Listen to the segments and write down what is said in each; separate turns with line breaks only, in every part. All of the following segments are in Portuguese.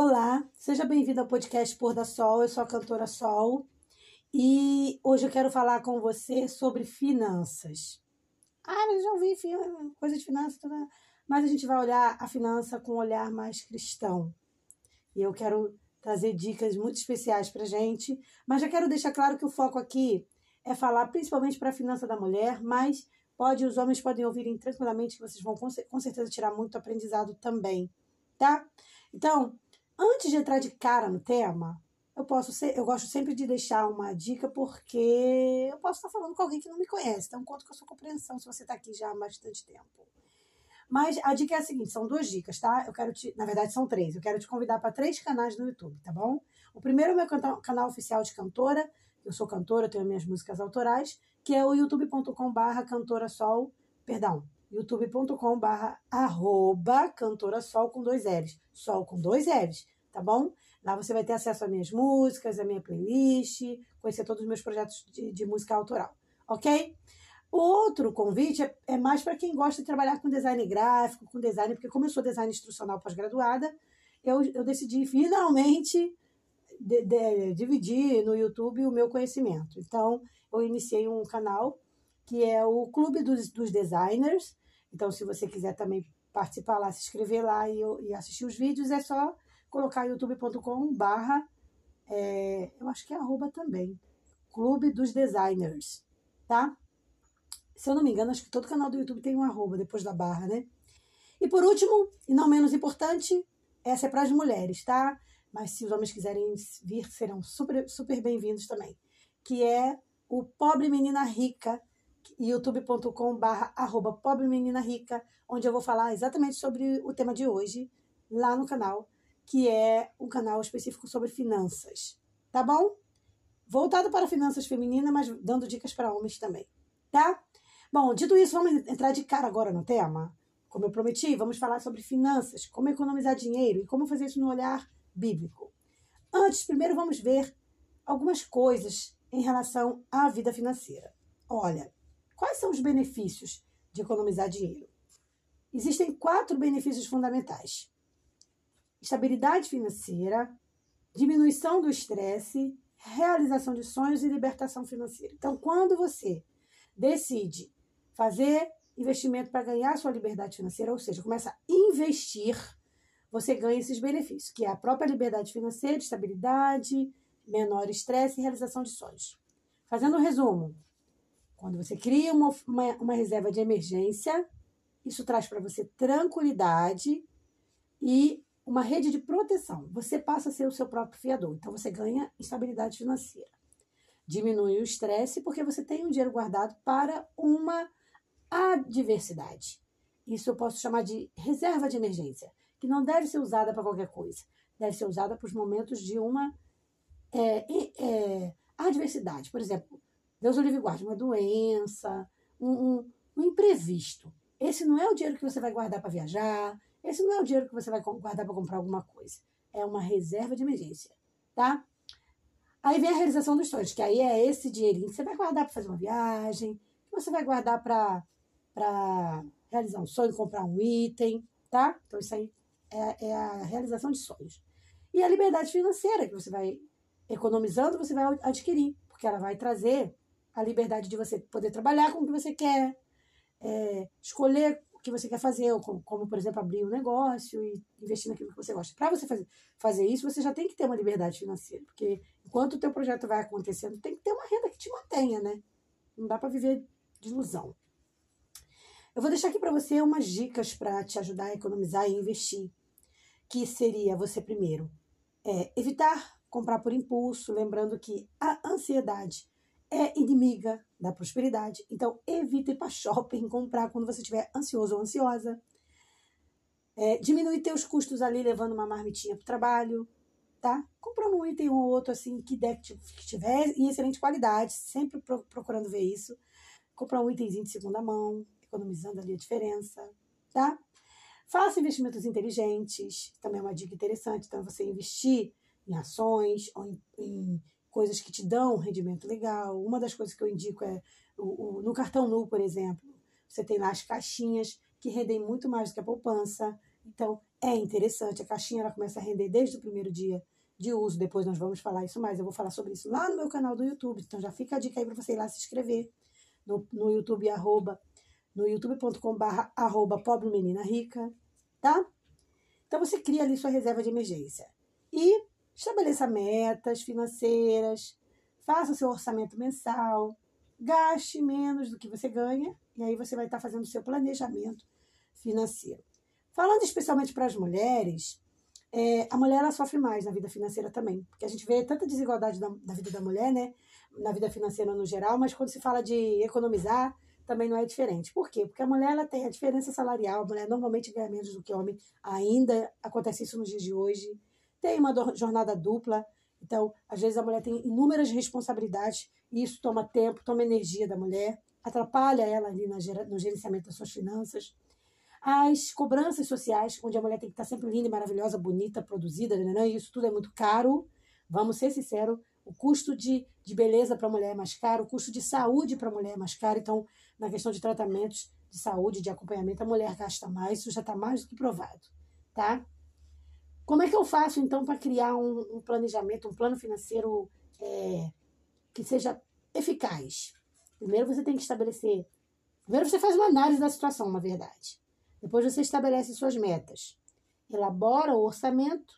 Olá, seja bem-vindo ao podcast Pôr da Sol. Eu sou a cantora Sol e hoje eu quero falar com você sobre finanças. Ah, mas já ouvi coisa de finanças, mas a gente vai olhar a finança com um olhar mais cristão. E eu quero trazer dicas muito especiais para gente, mas já quero deixar claro que o foco aqui é falar principalmente para a finança da mulher, mas pode os homens podem ouvirem tranquilamente que vocês vão com certeza tirar muito aprendizado também, tá? Então, Antes de entrar de cara no tema, eu posso ser, eu gosto sempre de deixar uma dica porque eu posso estar falando com alguém que não me conhece, então conto com a sua compreensão se você está aqui já há bastante tempo. Mas a dica é a seguinte, são duas dicas, tá? Eu quero te, na verdade são três. Eu quero te convidar para três canais no YouTube, tá bom? O primeiro é o meu canal, oficial de cantora. Eu sou cantora, tenho minhas músicas autorais, que é o youtube.com/cantorasol, perdão, youtube.com barra arroba cantora sol com dois L's. Sol com dois L's, tá bom? Lá você vai ter acesso às minhas músicas, à minha playlist, conhecer todos os meus projetos de, de música autoral, ok? O outro convite é, é mais para quem gosta de trabalhar com design gráfico, com design, porque como eu sou design instrucional pós-graduada, eu, eu decidi finalmente de, de, dividir no YouTube o meu conhecimento. Então, eu iniciei um canal que é o Clube dos, dos Designers. Então, se você quiser também participar lá, se inscrever lá e, e assistir os vídeos, é só colocar youtube.com barra, é, eu acho que é arroba também, Clube dos Designers, tá? Se eu não me engano, acho que todo canal do YouTube tem um arroba depois da barra, né? E por último, e não menos importante, essa é para as mulheres, tá? Mas se os homens quiserem vir, serão super, super bem-vindos também. Que é o Pobre Menina Rica, youtube.com/barra arroba pobre menina rica, onde eu vou falar exatamente sobre o tema de hoje, lá no canal, que é um canal específico sobre finanças. Tá bom? Voltado para finanças femininas, mas dando dicas para homens também. Tá? Bom, dito isso, vamos entrar de cara agora no tema. Como eu prometi, vamos falar sobre finanças, como economizar dinheiro e como fazer isso no olhar bíblico. Antes, primeiro vamos ver algumas coisas em relação à vida financeira. Olha, Quais são os benefícios de economizar dinheiro? Existem quatro benefícios fundamentais: estabilidade financeira, diminuição do estresse, realização de sonhos e libertação financeira. Então, quando você decide fazer investimento para ganhar sua liberdade financeira, ou seja, começa a investir, você ganha esses benefícios, que é a própria liberdade financeira, estabilidade, menor estresse e realização de sonhos. Fazendo um resumo, quando você cria uma, uma, uma reserva de emergência, isso traz para você tranquilidade e uma rede de proteção. Você passa a ser o seu próprio fiador. Então você ganha estabilidade financeira. Diminui o estresse porque você tem um dinheiro guardado para uma adversidade. Isso eu posso chamar de reserva de emergência, que não deve ser usada para qualquer coisa. Deve ser usada para os momentos de uma é, é, adversidade. Por exemplo, Deus o livre guarde, uma doença, um, um, um imprevisto. Esse não é o dinheiro que você vai guardar para viajar, esse não é o dinheiro que você vai guardar para comprar alguma coisa. É uma reserva de emergência, tá? Aí vem a realização dos sonhos, que aí é esse dinheirinho que você vai guardar para fazer uma viagem, que você vai guardar para realizar um sonho, comprar um item, tá? Então isso aí é, é a realização de sonhos. E a liberdade financeira, que você vai economizando, você vai adquirir, porque ela vai trazer a liberdade de você poder trabalhar com o que você quer, é, escolher que você quer fazer, como, como, por exemplo, abrir um negócio e investir naquilo que você gosta. Para você fazer, fazer isso, você já tem que ter uma liberdade financeira, porque enquanto o teu projeto vai acontecendo, tem que ter uma renda que te mantenha, né? Não dá para viver de ilusão. Eu vou deixar aqui para você umas dicas para te ajudar a economizar e investir, que seria você primeiro é, evitar comprar por impulso, lembrando que a ansiedade é inimiga da prosperidade. Então, evite ir para shopping comprar quando você estiver ansioso ou ansiosa. É, diminui teus custos ali levando uma marmitinha para o trabalho, tá? Comprando um item ou outro assim que, der, que tiver em excelente qualidade, sempre pro, procurando ver isso. Comprar um itemzinho de segunda mão, economizando ali a diferença, tá? Faça investimentos inteligentes, também é uma dica interessante. Então, você investir em ações ou em, em coisas que te dão rendimento legal. Uma das coisas que eu indico é o, o, no cartão Nu, por exemplo, você tem lá as caixinhas que rendem muito mais do que a poupança. Então, é interessante. A caixinha ela começa a render desde o primeiro dia de uso. Depois nós vamos falar isso mais. Eu vou falar sobre isso lá no meu canal do YouTube. Então já fica a dica aí para você ir lá se inscrever no, no YouTube, arroba, no youtube.com.br arroba pobre menina rica, tá? Então você cria ali sua reserva de emergência. Estabeleça metas financeiras, faça o seu orçamento mensal, gaste menos do que você ganha, e aí você vai estar fazendo o seu planejamento financeiro. Falando especialmente para as mulheres, é, a mulher ela sofre mais na vida financeira também, porque a gente vê tanta desigualdade da, da vida da mulher, né? Na vida financeira no geral, mas quando se fala de economizar, também não é diferente. Por quê? Porque a mulher ela tem a diferença salarial, a mulher normalmente ganha menos do que o homem, ainda acontece isso nos dias de hoje. Tem uma jornada dupla, então às vezes a mulher tem inúmeras responsabilidades e isso toma tempo, toma energia da mulher, atrapalha ela ali no gerenciamento das suas finanças as cobranças sociais, onde a mulher tem que estar sempre linda maravilhosa, bonita, produzida, né, né, né? isso tudo é muito caro. Vamos ser sinceros, o custo de, de beleza para a mulher é mais caro, o custo de saúde para a mulher é mais caro. Então, na questão de tratamentos de saúde, de acompanhamento, a mulher gasta mais, isso já está mais do que provado. Tá? Como é que eu faço, então, para criar um, um, planejamento, um plano financeiro é, que seja eficaz? Primeiro você tem que estabelecer. Primeiro você faz uma análise da situação, na verdade. Depois você estabelece suas metas. Elabora o orçamento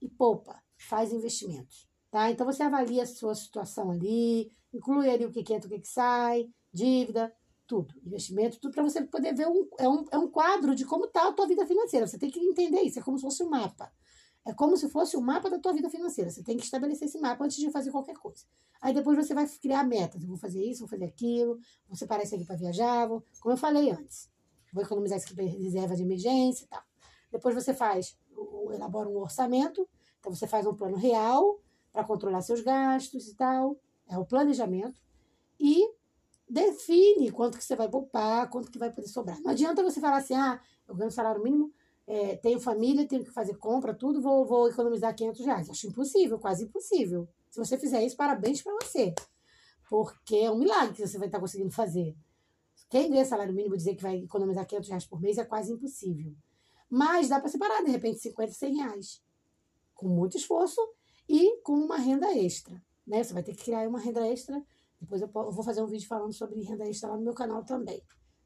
e poupa, faz investimentos. Tá? Então você avalia a sua situação ali, inclui ali o que entra, o que sai, dívida, tudo, investimento, tudo para você poder ver um, é, um, é um quadro de como está a tua vida financeira. Você tem que entender isso, é como se fosse um mapa. É como se fosse o mapa da tua vida financeira. Você tem que estabelecer esse mapa antes de fazer qualquer coisa. Aí depois você vai criar metas. Eu vou fazer isso, vou fazer aquilo, vou separar isso aqui para viajar, vou... como eu falei antes vou economizar essa reserva de emergência e tal. Depois você faz, elabora um orçamento, então você faz um plano real para controlar seus gastos e tal, é o planejamento, e define quanto que você vai poupar, quanto que vai poder sobrar. Não adianta você falar assim, ah, eu ganho salário mínimo, é, tenho família, tenho que fazer compra, tudo, vou, vou economizar 500 reais. Acho impossível, quase impossível. Se você fizer isso, parabéns para você. Porque é um milagre que você vai estar conseguindo fazer. Quem ganha salário mínimo dizer que vai economizar 500 reais por mês é quase impossível. Mas dá para separar, de repente, 50, 100 reais. Com muito esforço e com uma renda extra. Né? Você vai ter que criar uma renda extra. Depois eu vou fazer um vídeo falando sobre renda extra lá no meu canal também.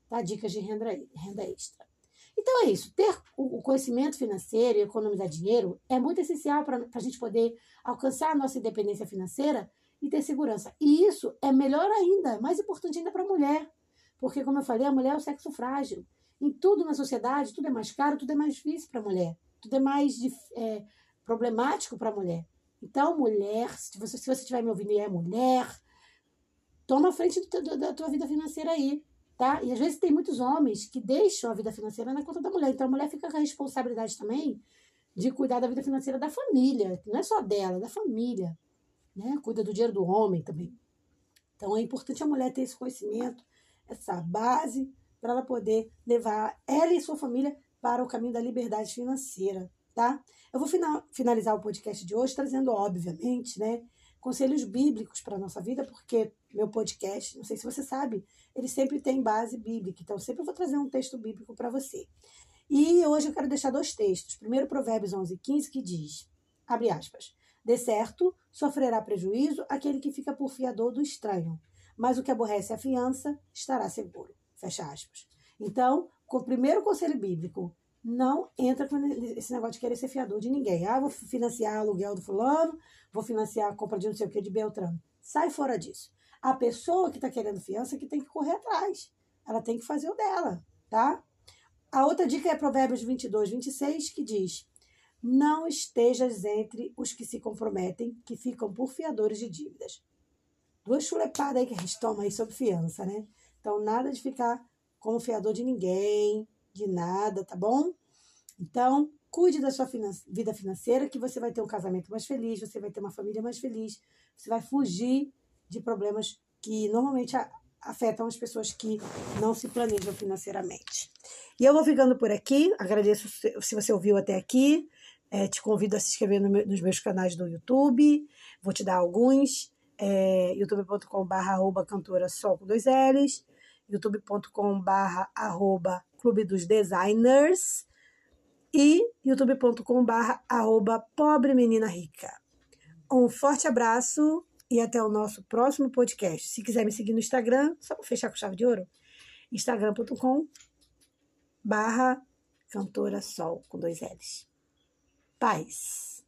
Tá? Dicas de renda, renda extra. Então é isso. Ter o conhecimento financeiro e economizar dinheiro é muito essencial para a gente poder alcançar a nossa independência financeira e ter segurança. E isso é melhor ainda, mais importante ainda para a mulher. Porque, como eu falei, a mulher é o sexo frágil. Em tudo na sociedade, tudo é mais caro, tudo é mais difícil para a mulher. Tudo é mais é, problemático para a mulher. Então, mulher, se você, estiver me ouvindo e é mulher, toma a frente do, do, da tua vida financeira aí. Tá? E às vezes tem muitos homens que deixam a vida financeira na conta da mulher. Então a mulher fica com a responsabilidade também de cuidar da vida financeira da família. Não é só dela, da família. Né? Cuida do dinheiro do homem também. Então é importante a mulher ter esse conhecimento essa base para ela poder levar ela e sua família para o caminho da liberdade financeira, tá? Eu vou finalizar o podcast de hoje trazendo, obviamente, né, conselhos bíblicos para a nossa vida, porque meu podcast, não sei se você sabe, ele sempre tem base bíblica, então sempre eu vou trazer um texto bíblico para você. E hoje eu quero deixar dois textos. Primeiro, Provérbios 11, 15, que diz, abre aspas, de certo, sofrerá prejuízo aquele que fica por fiador do estranho, mas o que aborrece a fiança estará seguro. Fecha aspas. Então, com o primeiro conselho bíblico, não entra com esse negócio de querer ser fiador de ninguém. Ah, vou financiar aluguel do fulano, vou financiar a compra de não sei o que de Beltrano. Sai fora disso. A pessoa que está querendo fiança que tem que correr atrás. Ela tem que fazer o dela, tá? A outra dica é Provérbios 22, 26, que diz: Não estejas entre os que se comprometem, que ficam por fiadores de dívidas duas chulepadas aí que a gente toma aí sobre fiança, né? Então, nada de ficar como fiador de ninguém, de nada, tá bom? Então, cuide da sua finan vida financeira, que você vai ter um casamento mais feliz, você vai ter uma família mais feliz, você vai fugir de problemas que normalmente afetam as pessoas que não se planejam financeiramente. E eu vou ficando por aqui, agradeço se você ouviu até aqui, é, te convido a se inscrever no meu, nos meus canais do YouTube, vou te dar alguns é, youtube.com.br cantora sol com dois L's, youtube.com.br arroba clube dos designers, e youtube.com/barra arroba pobre menina rica. Um forte abraço e até o nosso próximo podcast. Se quiser me seguir no Instagram, só para fechar com chave de ouro, instagram.com barra cantora sol com dois L's. Paz.